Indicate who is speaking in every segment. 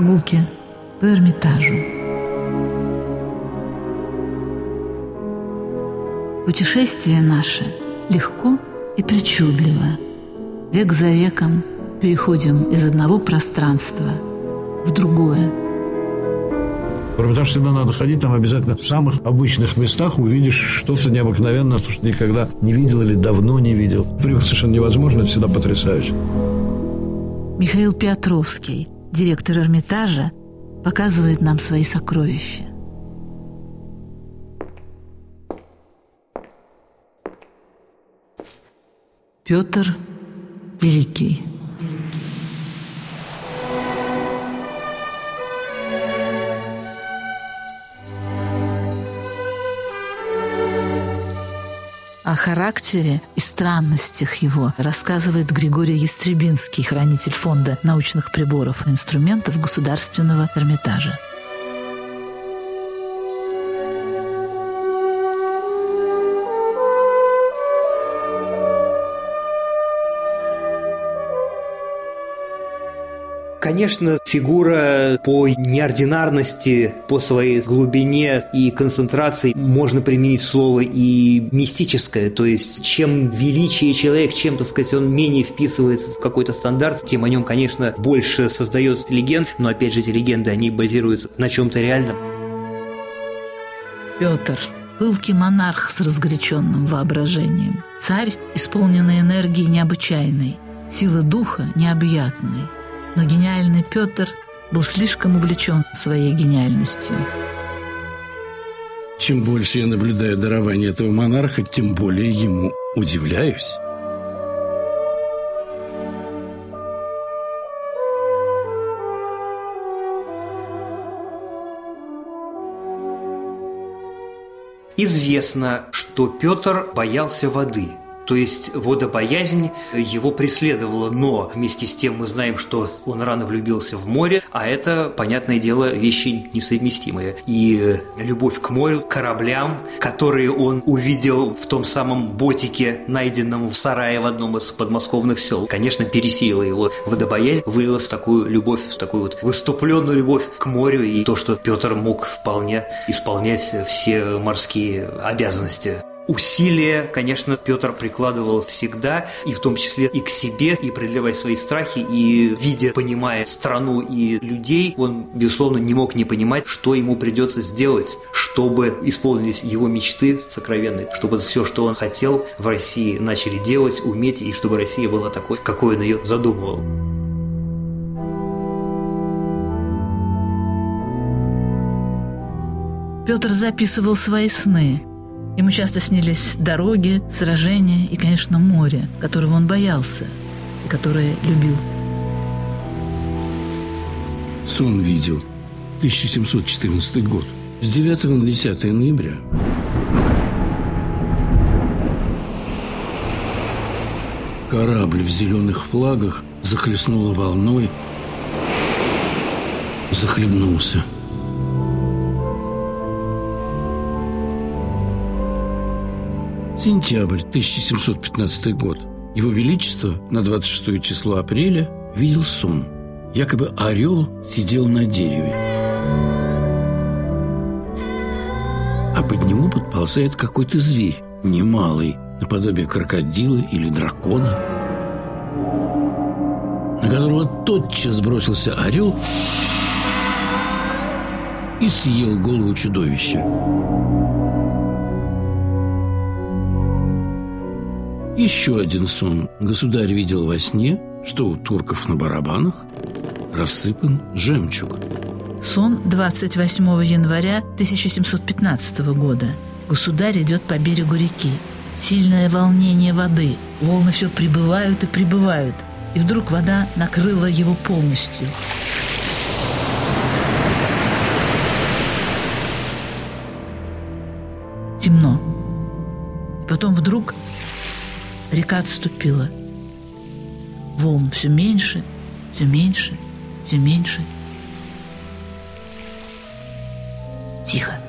Speaker 1: Прогулки по Эрмитажу. Путешествие наше легко и причудливо. Век за веком переходим из одного пространства в другое.
Speaker 2: В Эрмитаж всегда надо ходить, там обязательно в самых обычных местах увидишь что-то необыкновенное, то, что никогда не видел или давно не видел. Привык совершенно невозможно, это всегда потрясающе.
Speaker 1: Михаил Петровский, директор Эрмитажа, показывает нам свои сокровища. Петр Великий. Характере и странностях его рассказывает Григорий Ястребинский, хранитель фонда научных приборов и инструментов Государственного Эрмитажа.
Speaker 3: Конечно, фигура по неординарности, по своей глубине и концентрации можно применить слово и мистическое. То есть, чем величие человек, чем, так сказать, он менее вписывается в какой-то стандарт, тем о нем, конечно, больше создается легенд. Но, опять же, эти легенды, они базируются на чем-то реальном.
Speaker 1: Петр пылкий монарх с разгоряченным воображением, царь, исполненный энергии необычайной, силы духа необъятной – но гениальный Петр был слишком увлечен своей гениальностью.
Speaker 4: Чем больше я наблюдаю дарование этого монарха, тем более ему удивляюсь.
Speaker 3: Известно, что Петр боялся воды – то есть водобоязнь его преследовала, но вместе с тем мы знаем, что он рано влюбился в море, а это, понятное дело, вещи несовместимые. И любовь к морю, кораблям, которые он увидел в том самом ботике, найденном в сарае в одном из подмосковных сел, конечно, пересеяла его водобоязнь, вылилась в такую любовь, в такую вот выступленную любовь к морю и то, что Петр мог вполне исполнять все морские обязанности усилия, конечно, Петр прикладывал всегда, и в том числе и к себе, и преодолевая свои страхи, и видя, понимая страну и людей, он, безусловно, не мог не понимать, что ему придется сделать, чтобы исполнились его мечты сокровенные, чтобы все, что он хотел в России, начали делать, уметь, и чтобы Россия была такой, какой он ее задумывал.
Speaker 1: Петр записывал свои сны, Ему часто снились дороги, сражения и, конечно, море, которого он боялся и которое любил.
Speaker 4: Сон видел. 1714 год. С 9 на 10 ноября. Корабль в зеленых флагах захлестнуло волной, захлебнулся – Сентябрь 1715 год. Его Величество на 26 число апреля видел сон. Якобы орел сидел на дереве. А под него подползает какой-то зверь, немалый, наподобие крокодила или дракона, на которого тотчас бросился орел и съел голову чудовища. Еще один сон. Государь видел во сне, что у турков на барабанах рассыпан жемчуг.
Speaker 1: Сон 28 января 1715 года. Государь идет по берегу реки. Сильное волнение воды. Волны все прибывают и прибывают. И вдруг вода накрыла его полностью. Темно. Потом вдруг Река отступила. Волн все меньше, все меньше, все меньше. Тихо.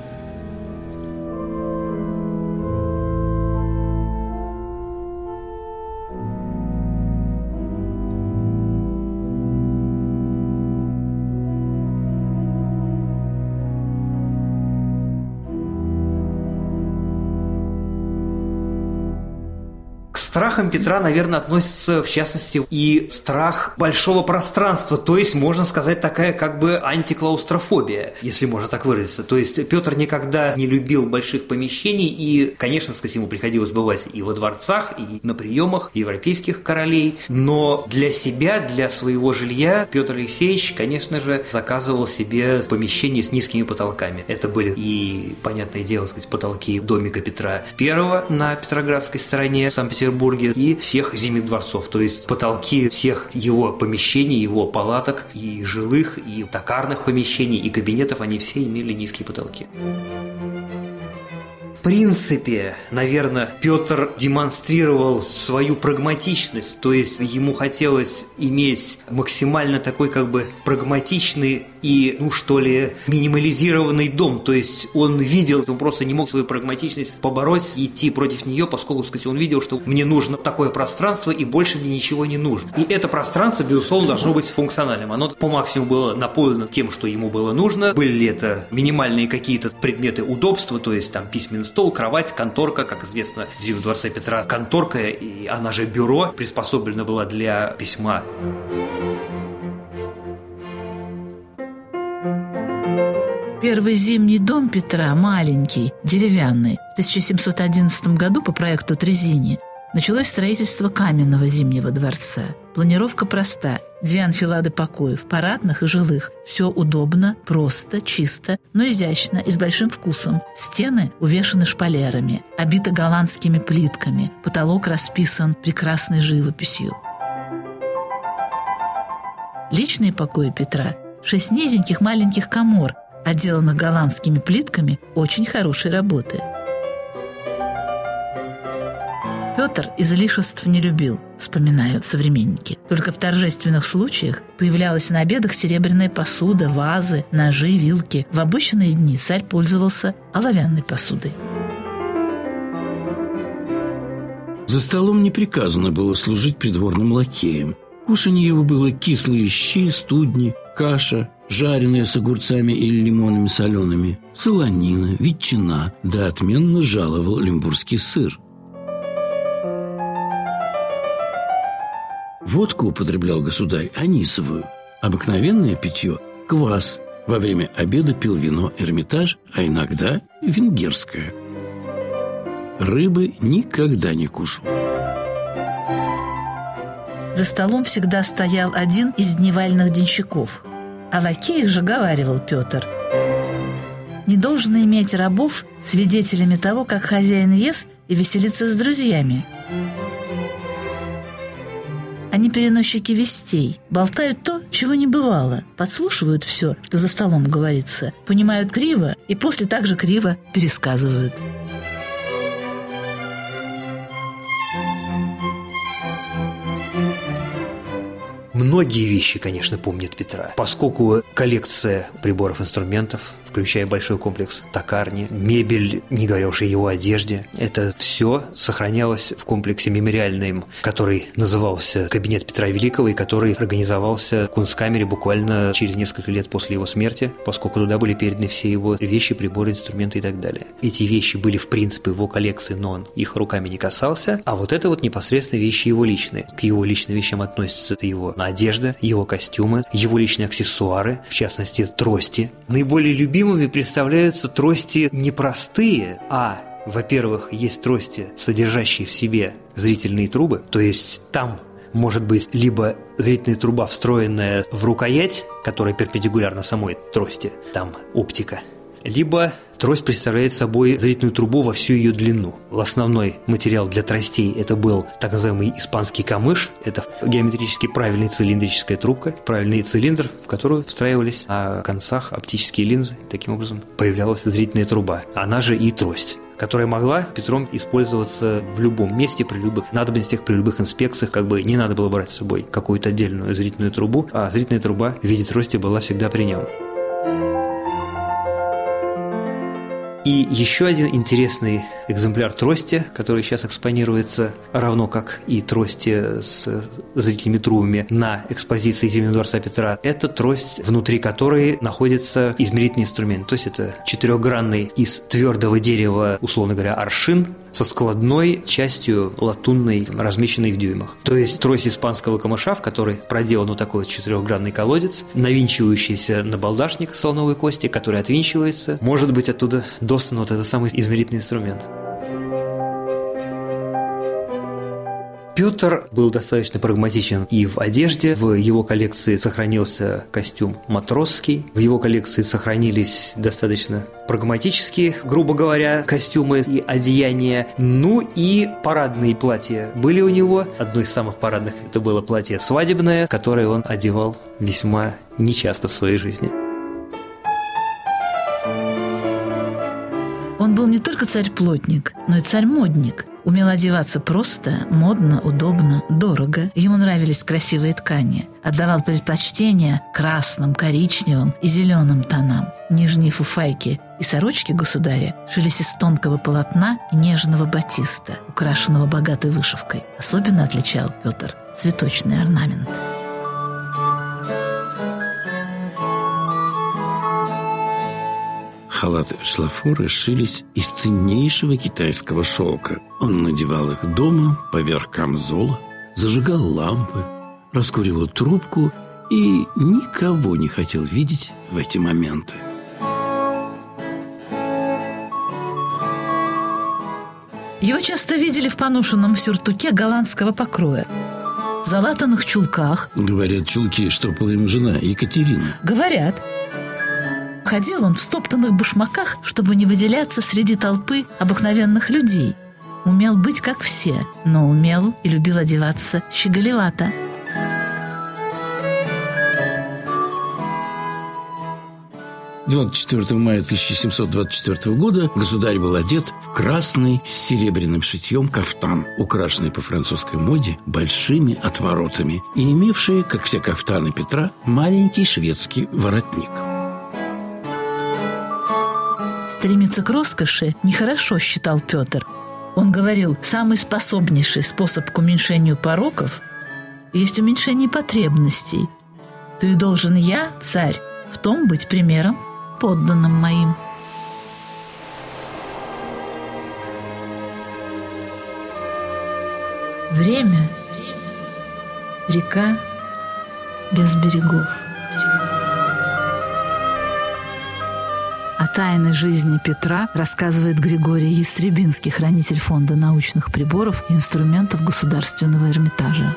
Speaker 3: Страхом Петра, наверное, относится, в частности, и страх большого пространства, то есть, можно сказать, такая как бы антиклаустрофобия, если можно так выразиться. То есть Петр никогда не любил больших помещений, и, конечно, сказать, ему приходилось бывать и во дворцах, и на приемах европейских королей, но для себя, для своего жилья Петр Алексеевич, конечно же, заказывал себе помещение с низкими потолками. Это были и, понятное дело, сказать, потолки домика Петра I на Петроградской стороне в Санкт-Петербурге и всех зимних дворцов, то есть потолки всех его помещений, его палаток и жилых, и токарных помещений, и кабинетов, они все имели низкие потолки. Принципе, наверное, Петр демонстрировал свою прагматичность, то есть ему хотелось иметь максимально такой как бы прагматичный и, ну что ли, минимализированный дом, то есть он видел, он просто не мог свою прагматичность побороть, идти против нее, поскольку, сказать, он видел, что мне нужно такое пространство и больше мне ничего не нужно. И это пространство, безусловно, должно быть функциональным. Оно по максимуму было наполнено тем, что ему было нужно. Были ли это минимальные какие-то предметы удобства, то есть там письменный стол, кровать, конторка, как известно, в дворце Петра конторка, и она же бюро, приспособлена была для письма.
Speaker 1: Первый зимний дом Петра, маленький, деревянный, в 1711 году по проекту Трезини началось строительство каменного зимнего дворца. Планировка проста. Две анфилады покоев, парадных и жилых. Все удобно, просто, чисто, но изящно и с большим вкусом. Стены увешаны шпалерами, обиты голландскими плитками, потолок расписан прекрасной живописью. Личные покои Петра – шесть низеньких маленьких комор, отделанных голландскими плитками очень хорошей работы. Петр излишеств не любил, вспоминают современники. Только в торжественных случаях появлялась на обедах серебряная посуда, вазы, ножи, вилки. В обычные дни царь пользовался оловянной посудой.
Speaker 4: За столом не приказано было служить придворным лакеем. Кушанье его было кислые щи, студни, каша, жареные с огурцами или лимонами солеными, солонина, ветчина, да отменно жаловал лимбургский сыр. Водку употреблял государь анисовую, обыкновенное питье – квас. Во время обеда пил вино Эрмитаж, а иногда венгерское. Рыбы никогда не кушал.
Speaker 1: За столом всегда стоял один из дневальных денщиков. О лакеях же говаривал Петр. Не должно иметь рабов свидетелями того, как хозяин ест и веселится с друзьями. Они переносчики вестей, болтают то, чего не бывало, подслушивают все, что за столом говорится, понимают криво и после также криво пересказывают.
Speaker 3: Многие вещи, конечно, помнит Петра, поскольку коллекция приборов инструментов, включая большой комплекс токарни, мебель, не говоря уж о его одежде, это все сохранялось в комплексе мемориальном, который назывался «Кабинет Петра Великого» и который организовался в Кунсткамере буквально через несколько лет после его смерти, поскольку туда были переданы все его вещи, приборы, инструменты и так далее. Эти вещи были, в принципе, в его коллекции, но он их руками не касался, а вот это вот непосредственно вещи его личные. К его личным вещам относятся его одежда, его костюмы, его личные аксессуары, в частности, трости. Наиболее любимыми представляются трости не простые, а во-первых, есть трости, содержащие в себе зрительные трубы, то есть там может быть либо зрительная труба, встроенная в рукоять, которая перпендикулярна самой трости, там оптика, либо трость представляет собой зрительную трубу во всю ее длину. Основной материал для тростей это был так называемый испанский камыш. Это геометрически правильная цилиндрическая трубка, правильный цилиндр, в которую встраивались на концах оптические линзы. Таким образом появлялась зрительная труба. Она же и трость которая могла Петром использоваться в любом месте, при любых надобностях, при любых инспекциях, как бы не надо было брать с собой какую-то отдельную зрительную трубу, а зрительная труба в виде трости была всегда при нем. И еще один интересный экземпляр трости, который сейчас экспонируется, равно как и трости с зрительными трубами на экспозиции Зимнего дворца Петра, это трость, внутри которой находится измерительный инструмент. То есть это четырехгранный из твердого дерева, условно говоря, аршин, со складной частью латунной, размещенной в дюймах. То есть трость испанского камыша, в который проделан вот такой вот четырехгранный колодец, навинчивающийся на балдашник слоновой кости, который отвинчивается. Может быть, оттуда достан вот этот самый измерительный инструмент. Петр был достаточно прагматичен и в одежде. В его коллекции сохранился костюм матросский. В его коллекции сохранились достаточно прагматические, грубо говоря, костюмы и одеяния. Ну и парадные платья были у него. Одно из самых парадных это было платье свадебное, которое он одевал весьма нечасто в своей жизни.
Speaker 1: Он был не только царь-плотник, но и царь-модник – Умел одеваться просто, модно, удобно, дорого. Ему нравились красивые ткани. Отдавал предпочтение красным, коричневым и зеленым тонам. Нижние фуфайки и сорочки государя шились из тонкого полотна и нежного батиста, украшенного богатой вышивкой. Особенно отличал Петр цветочный орнамент.
Speaker 4: Халаты шлафоры шились из ценнейшего китайского шелка. Он надевал их дома, поверх камзола, зажигал лампы, раскуривал трубку и никого не хотел видеть в эти моменты.
Speaker 1: Его часто видели в поношенном сюртуке голландского покроя, в залатанных чулках.
Speaker 4: Говорят, чулки штопала ему жена Екатерина.
Speaker 1: Говорят. Ходил он в стоптанных башмаках, чтобы не выделяться среди толпы обыкновенных людей. Умел быть как все, но умел и любил одеваться щеголевато.
Speaker 4: Двадцать 4 мая 1724 года государь был одет в красный с серебряным шитьем кафтан, украшенный по французской моде большими отворотами и имевший, как все кафтаны Петра, маленький шведский воротник –
Speaker 1: Стремиться к роскоши нехорошо, считал Петр. Он говорил, самый способнейший способ к уменьшению пороков есть уменьшение потребностей. Ты должен я, царь, в том быть примером, подданным моим. Время – река без берегов. О тайной жизни Петра рассказывает Григорий Ястребинский, хранитель фонда научных приборов и инструментов Государственного Эрмитажа.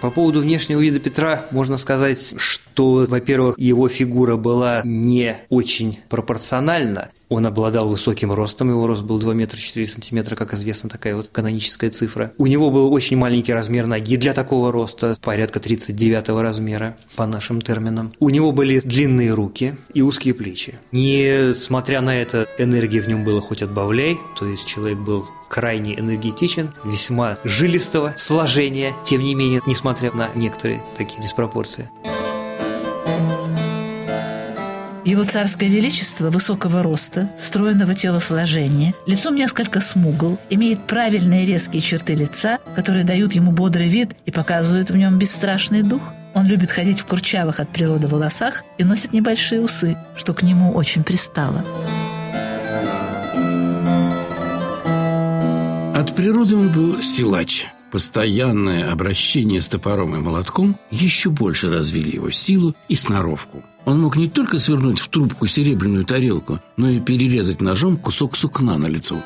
Speaker 3: По поводу внешнего вида Петра можно сказать, что, во-первых, его фигура была не очень пропорциональна. Он обладал высоким ростом, его рост был 2 метра 4 сантиметра, как известно, такая вот каноническая цифра. У него был очень маленький размер ноги для такого роста, порядка 39 размера, по нашим терминам. У него были длинные руки и узкие плечи. Несмотря на это, энергии в нем было хоть отбавляй, то есть человек был крайне энергетичен, весьма жилистого сложения, тем не менее, несмотря на некоторые такие диспропорции.
Speaker 1: Его царское величество высокого роста, стройного телосложения, лицом несколько смугл, имеет правильные резкие черты лица, которые дают ему бодрый вид и показывают в нем бесстрашный дух. Он любит ходить в курчавых от природы волосах и носит небольшие усы, что к нему очень пристало.
Speaker 4: Природы он был силач. Постоянное обращение с топором и молотком еще больше развили его силу и сноровку. Он мог не только свернуть в трубку серебряную тарелку, но и перерезать ножом кусок сукна на лету.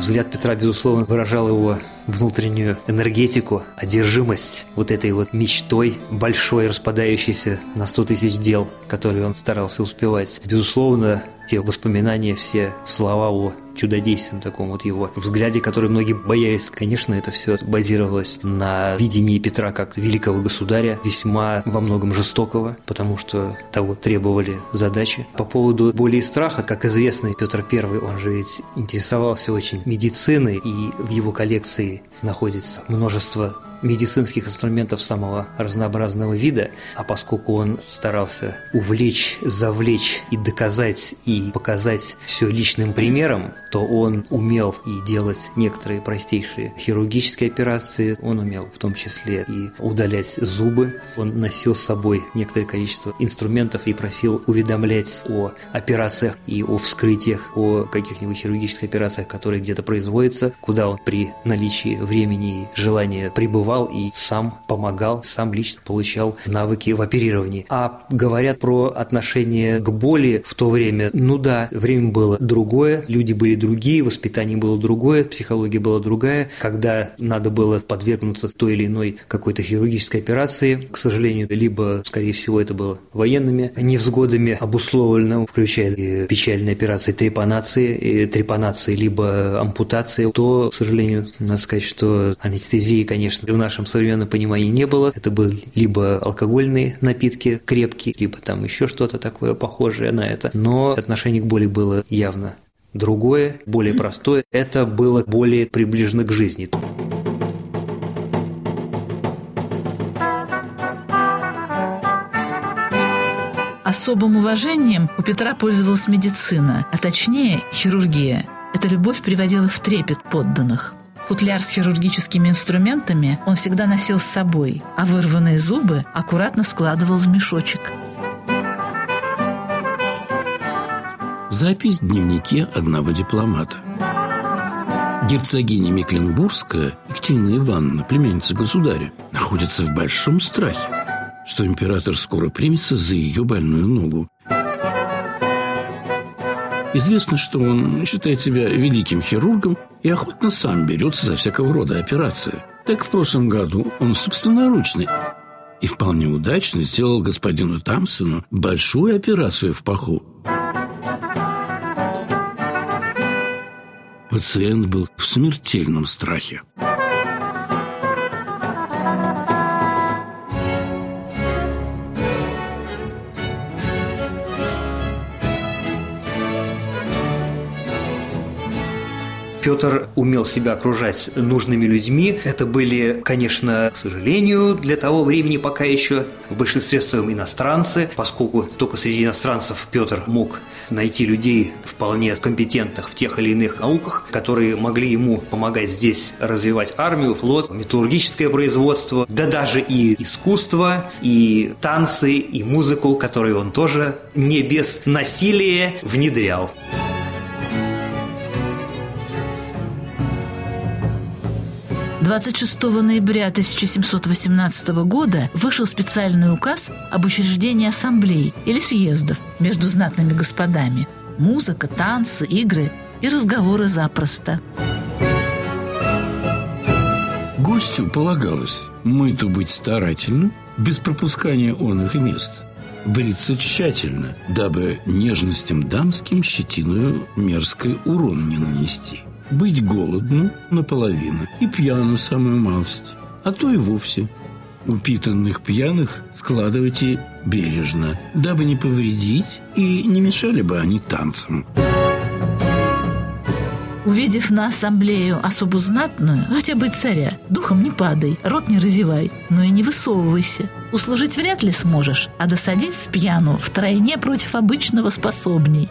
Speaker 3: Взгляд Петра, безусловно, выражал его внутреннюю энергетику, одержимость вот этой вот мечтой большой, распадающейся на сто тысяч дел, которые он старался успевать. Безусловно, те воспоминания, все слова о чудодейственном таком вот его взгляде, который многие боялись. Конечно, это все базировалось на видении Петра как великого государя, весьма во многом жестокого, потому что того требовали задачи. По поводу боли и страха, как известно, Петр I, он же ведь интересовался очень медициной, и в его коллекции находится множество медицинских инструментов самого разнообразного вида, а поскольку он старался увлечь, завлечь и доказать и показать все личным примером, то он умел и делать некоторые простейшие хирургические операции, он умел в том числе и удалять зубы, он носил с собой некоторое количество инструментов и просил уведомлять о операциях и о вскрытиях, о каких-нибудь хирургических операциях, которые где-то производятся, куда он при наличии времени и желания пребывал и сам помогал, сам лично получал навыки в оперировании. А говорят про отношение к боли в то время, ну да, время было другое, люди были другие, воспитание было другое, психология была другая. Когда надо было подвергнуться той или иной какой-то хирургической операции, к сожалению, либо, скорее всего, это было военными невзгодами обусловлено, включая и печальные операции трепанации, и трепанации либо ампутации, то, к сожалению, надо сказать, что анестезии, конечно, в нашем современном понимании не было. Это были либо алкогольные напитки крепкие, либо там еще что-то такое похожее на это. Но отношение к боли было явно другое, более простое. Это было более приближено к жизни.
Speaker 1: Особым уважением у Петра пользовалась медицина, а точнее хирургия. Эта любовь приводила в трепет подданных. Футляр с хирургическими инструментами он всегда носил с собой, а вырванные зубы аккуратно складывал в мешочек.
Speaker 4: Запись в дневнике одного дипломата. Герцогиня Мекленбургская Екатерина Ивановна, племянница государя, находится в большом страхе что император скоро примется за ее больную ногу. Известно, что он считает себя великим хирургом и охотно сам берется за всякого рода операции. Так в прошлом году он собственноручно и вполне удачно сделал господину Тамсону большую операцию в паху. Пациент был в смертельном страхе.
Speaker 3: Петр умел себя окружать нужными людьми. Это были, конечно, к сожалению, для того времени пока еще в большинстве своем иностранцы, поскольку только среди иностранцев Петр мог найти людей вполне компетентных в тех или иных науках, которые могли ему помогать здесь развивать армию, флот, металлургическое производство, да даже и искусство, и танцы, и музыку, которую он тоже не без насилия внедрял.
Speaker 1: 26 ноября 1718 года вышел специальный указ об учреждении ассамблей или съездов между знатными господами. Музыка, танцы, игры и разговоры запросто.
Speaker 4: Гостю полагалось мыту быть старательно, без пропускания он их мест – бриться тщательно, дабы нежностям дамским щетиную мерзкой урон не нанести быть голодным наполовину и пьяну самую малость, а то и вовсе. Упитанных пьяных складывайте бережно, дабы не повредить и не мешали бы они танцам.
Speaker 1: Увидев на ассамблею особо знатную, хотя бы царя, духом не падай, рот не разевай, но и не высовывайся. Услужить вряд ли сможешь, а досадить с пьяну втройне против обычного способней.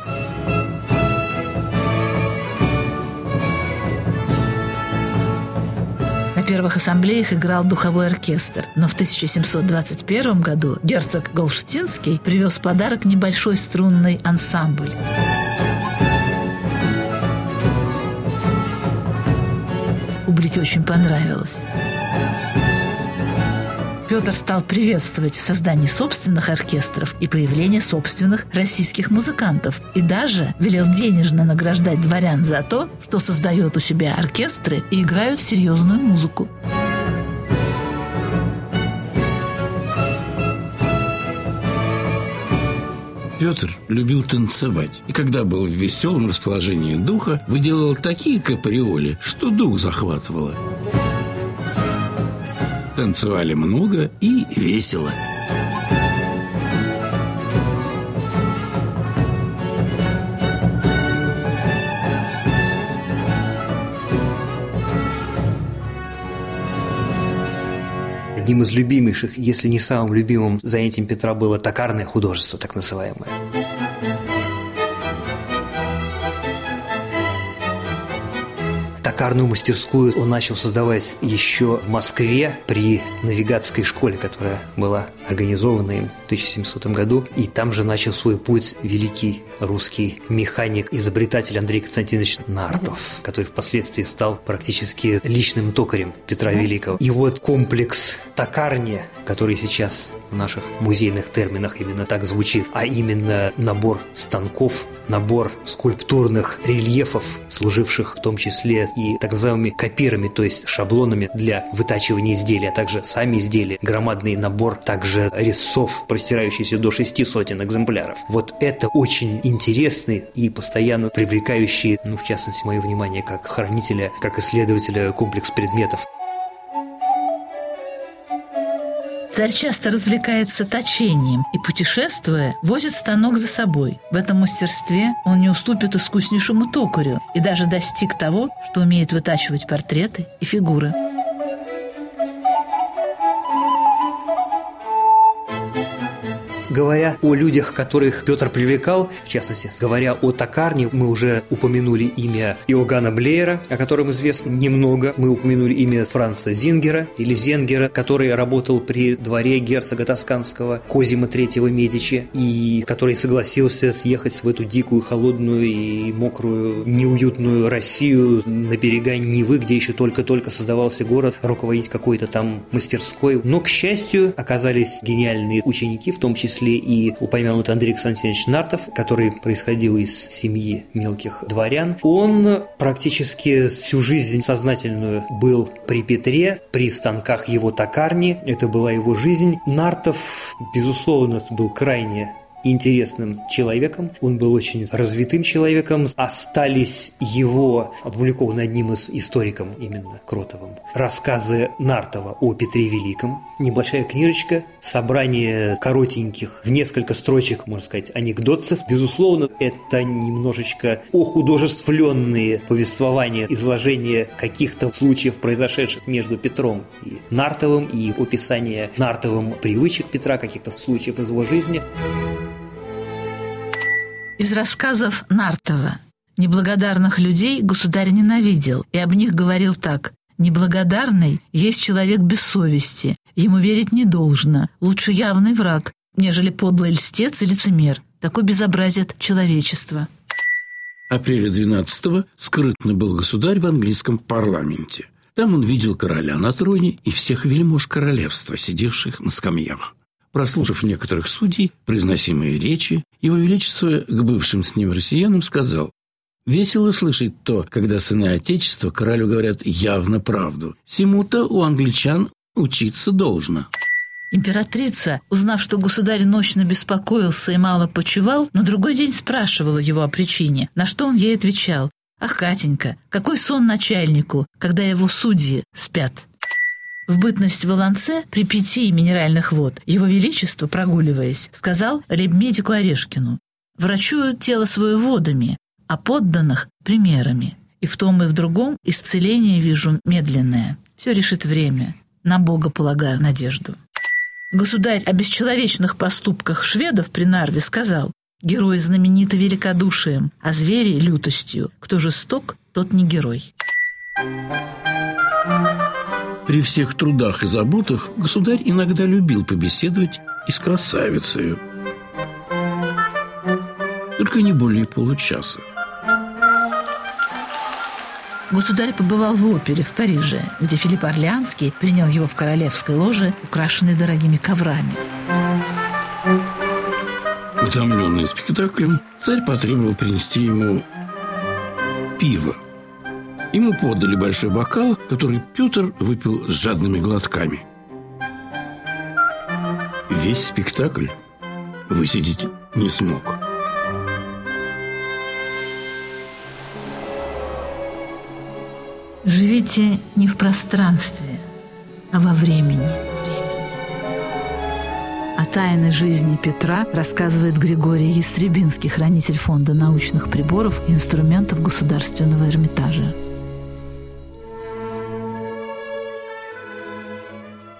Speaker 1: Первых ассамблеях играл духовой оркестр, но в 1721 году герцог Голштинский привез подарок небольшой струнный ансамбль. Публике очень понравилось. Петр стал приветствовать создание собственных оркестров и появление собственных российских музыкантов и даже велел денежно награждать дворян за то, что создает у себя оркестры и играют серьезную музыку.
Speaker 4: Петр любил танцевать, и когда был в веселом расположении духа, выделал такие каприоли, что дух захватывало. Танцевали много и весело.
Speaker 3: одним из любимейших, если не самым любимым занятием Петра было токарное художество, так называемое. Токарную мастерскую он начал создавать еще в Москве при навигатской школе, которая была организована им в 1700 году. И там же начал свой путь великий русский механик, изобретатель Андрей Константинович Нартов, который впоследствии стал практически личным токарем Петра Великого. И вот комплекс токарни, который сейчас в наших музейных терминах именно так звучит, а именно набор станков, набор скульптурных рельефов, служивших в том числе и так называемыми копирами, то есть шаблонами для вытачивания изделия, а также сами изделия, громадный набор также резцов, простирающийся до шести сотен экземпляров. Вот это очень интересный и постоянно привлекающий, ну, в частности, мое внимание как хранителя, как исследователя комплекс предметов.
Speaker 1: Царь часто развлекается точением и, путешествуя, возит станок за собой. В этом мастерстве он не уступит искуснейшему токарю и даже достиг того, что умеет вытачивать портреты и фигуры.
Speaker 3: Говоря о людях, которых Петр привлекал, в частности, говоря о токарне, мы уже упомянули имя Иоганна Блеера, о котором известно немного. Мы упомянули имя Франца Зингера или Зенгера, который работал при дворе герцога Тосканского Козима III Медичи и который согласился съехать в эту дикую, холодную и мокрую, неуютную Россию на берега Невы, где еще только-только создавался город, руководить какой-то там мастерской. Но, к счастью, оказались гениальные ученики, в том числе числе и упомянут Андрей Константинович Нартов, который происходил из семьи мелких дворян. Он практически всю жизнь сознательную был при Петре, при станках его токарни. Это была его жизнь. Нартов, безусловно, был крайне интересным человеком, он был очень развитым человеком. Остались его, опубликованы одним из историком, именно Кротовым, рассказы Нартова о Петре Великом. Небольшая книжечка, собрание коротеньких, в несколько строчек, можно сказать, анекдотцев. Безусловно, это немножечко охудожествленные повествования, изложения каких-то случаев, произошедших между Петром и Нартовым, и описание Нартовым привычек Петра, каких-то случаев из его жизни.
Speaker 1: Из рассказов Нартова «Неблагодарных людей государь ненавидел, и об них говорил так. Неблагодарный есть человек без совести, ему верить не должно, лучше явный враг, нежели подлый льстец и лицемер. Такой безобразит человечество».
Speaker 4: Апреля 12-го скрытно был государь в английском парламенте. Там он видел короля на троне и всех вельмож королевства, сидевших на скамьях. Прослушав некоторых судей, произносимые речи, его Величество к бывшим с ним россиянам сказал, «Весело слышать то, когда сыны Отечества королю говорят явно правду. Сему-то у англичан учиться должно».
Speaker 1: Императрица, узнав, что государь ночно беспокоился и мало почевал, на другой день спрашивала его о причине, на что он ей отвечал. «Ах, Катенька, какой сон начальнику, когда его судьи спят!» В бытность в Волонце при питье минеральных вод Его Величество, прогуливаясь, сказал ребмедику Орешкину «Врачую тело свое водами, а подданных – примерами. И в том и в другом исцеление вижу медленное. Все решит время. На Бога полагаю надежду». Государь о бесчеловечных поступках шведов при Нарве сказал «Герой знамениты великодушием, а звери – лютостью. Кто жесток, тот не герой».
Speaker 4: При всех трудах и заботах государь иногда любил побеседовать и с красавицей. Только не более получаса.
Speaker 1: Государь побывал в опере в Париже, где Филипп Орлеанский принял его в королевской ложе, украшенной дорогими коврами.
Speaker 4: Утомленный спектаклем, царь потребовал принести ему пиво – Ему подали большой бокал, который Петр выпил с жадными глотками. Весь спектакль высидеть не смог.
Speaker 1: Живите не в пространстве, а во времени. О тайной жизни Петра рассказывает Григорий Ястребинский, хранитель фонда научных приборов и инструментов Государственного Эрмитажа.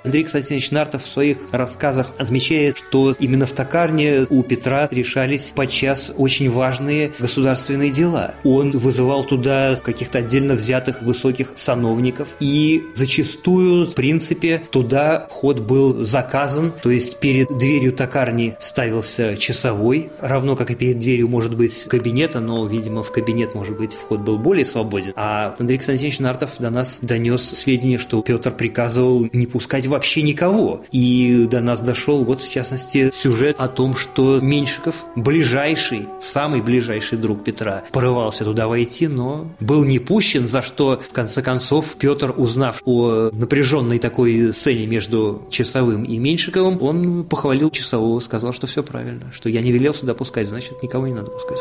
Speaker 3: Андрей Константинович Нартов в своих рассказах отмечает, что именно в токарне у Петра решались подчас очень важные государственные дела. Он вызывал туда каких-то отдельно взятых высоких сановников, и зачастую, в принципе, туда вход был заказан, то есть перед дверью токарни ставился часовой, равно как и перед дверью может быть кабинета, но, видимо, в кабинет, может быть, вход был более свободен. А Андрей Константинович Нартов до нас донес сведения, что Петр приказывал не пускать вообще никого. И до нас дошел вот, в частности, сюжет о том, что Меньшиков, ближайший, самый ближайший друг Петра, порывался туда войти, но был не пущен, за что, в конце концов, Петр, узнав о напряженной такой сцене между Часовым и Меньшиковым, он похвалил Часового, сказал, что все правильно, что я не велел сюда пускать, значит, никого не надо пускать.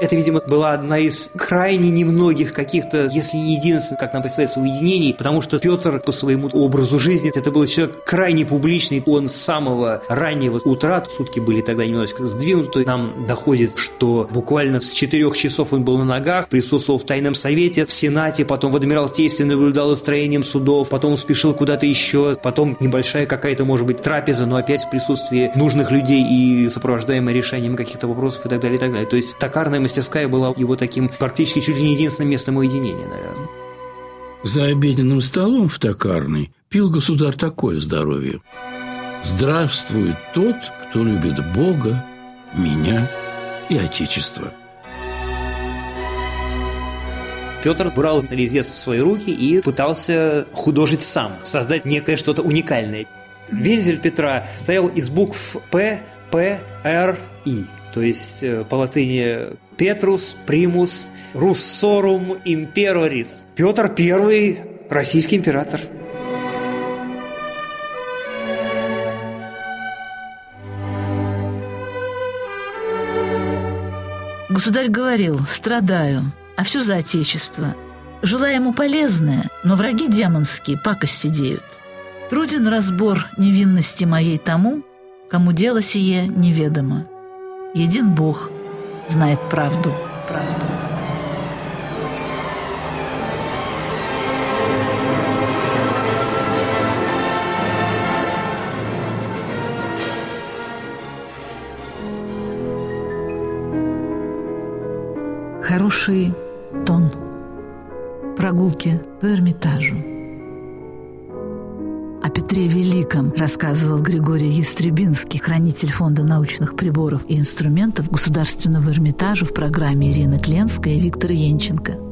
Speaker 3: Это, видимо, была одна из крайне немногих каких-то, если не единственных, как нам представляется, уединений, потому что Петр по своему образу жизни, это был человек крайне публичный, он с самого раннего утра, сутки были тогда немножко сдвинуты, нам доходит, что буквально с четырех часов он был на ногах, присутствовал в тайном совете, в Сенате, потом в Адмиралтействе наблюдал за строением судов, потом спешил куда-то еще, потом небольшая какая-то, может быть, трапеза, но опять в присутствии нужных людей и сопровождаемая решением каких-то вопросов и так далее, и так далее. То есть токарная мастерская была его таким практически чуть ли не единственным местом уединения, наверное.
Speaker 4: За обеденным столом в токарной пил государь такое здоровье. Здравствует тот, кто любит Бога, меня и Отечество.
Speaker 3: Петр брал резец в свои руки и пытался художить сам, создать некое что-то уникальное. Вензель Петра стоял из букв П, П, Р, И. То есть э, по латыни Petrus, Primus, Russorum, Imperatoris. Петр I – российский император.
Speaker 1: Государь говорил, страдаю, а все за отечество. Желаю ему полезное, но враги демонские пакости деют. Труден разбор невинности моей тому, кому дело сие неведомо. Един Бог знает правду, правду. Хороший тон. Прогулки по Эрмитажу. Петре Великом рассказывал Григорий Ястребинский, хранитель Фонда научных приборов и инструментов Государственного Эрмитажа в программе Ирины Кленская и Виктора Янченко.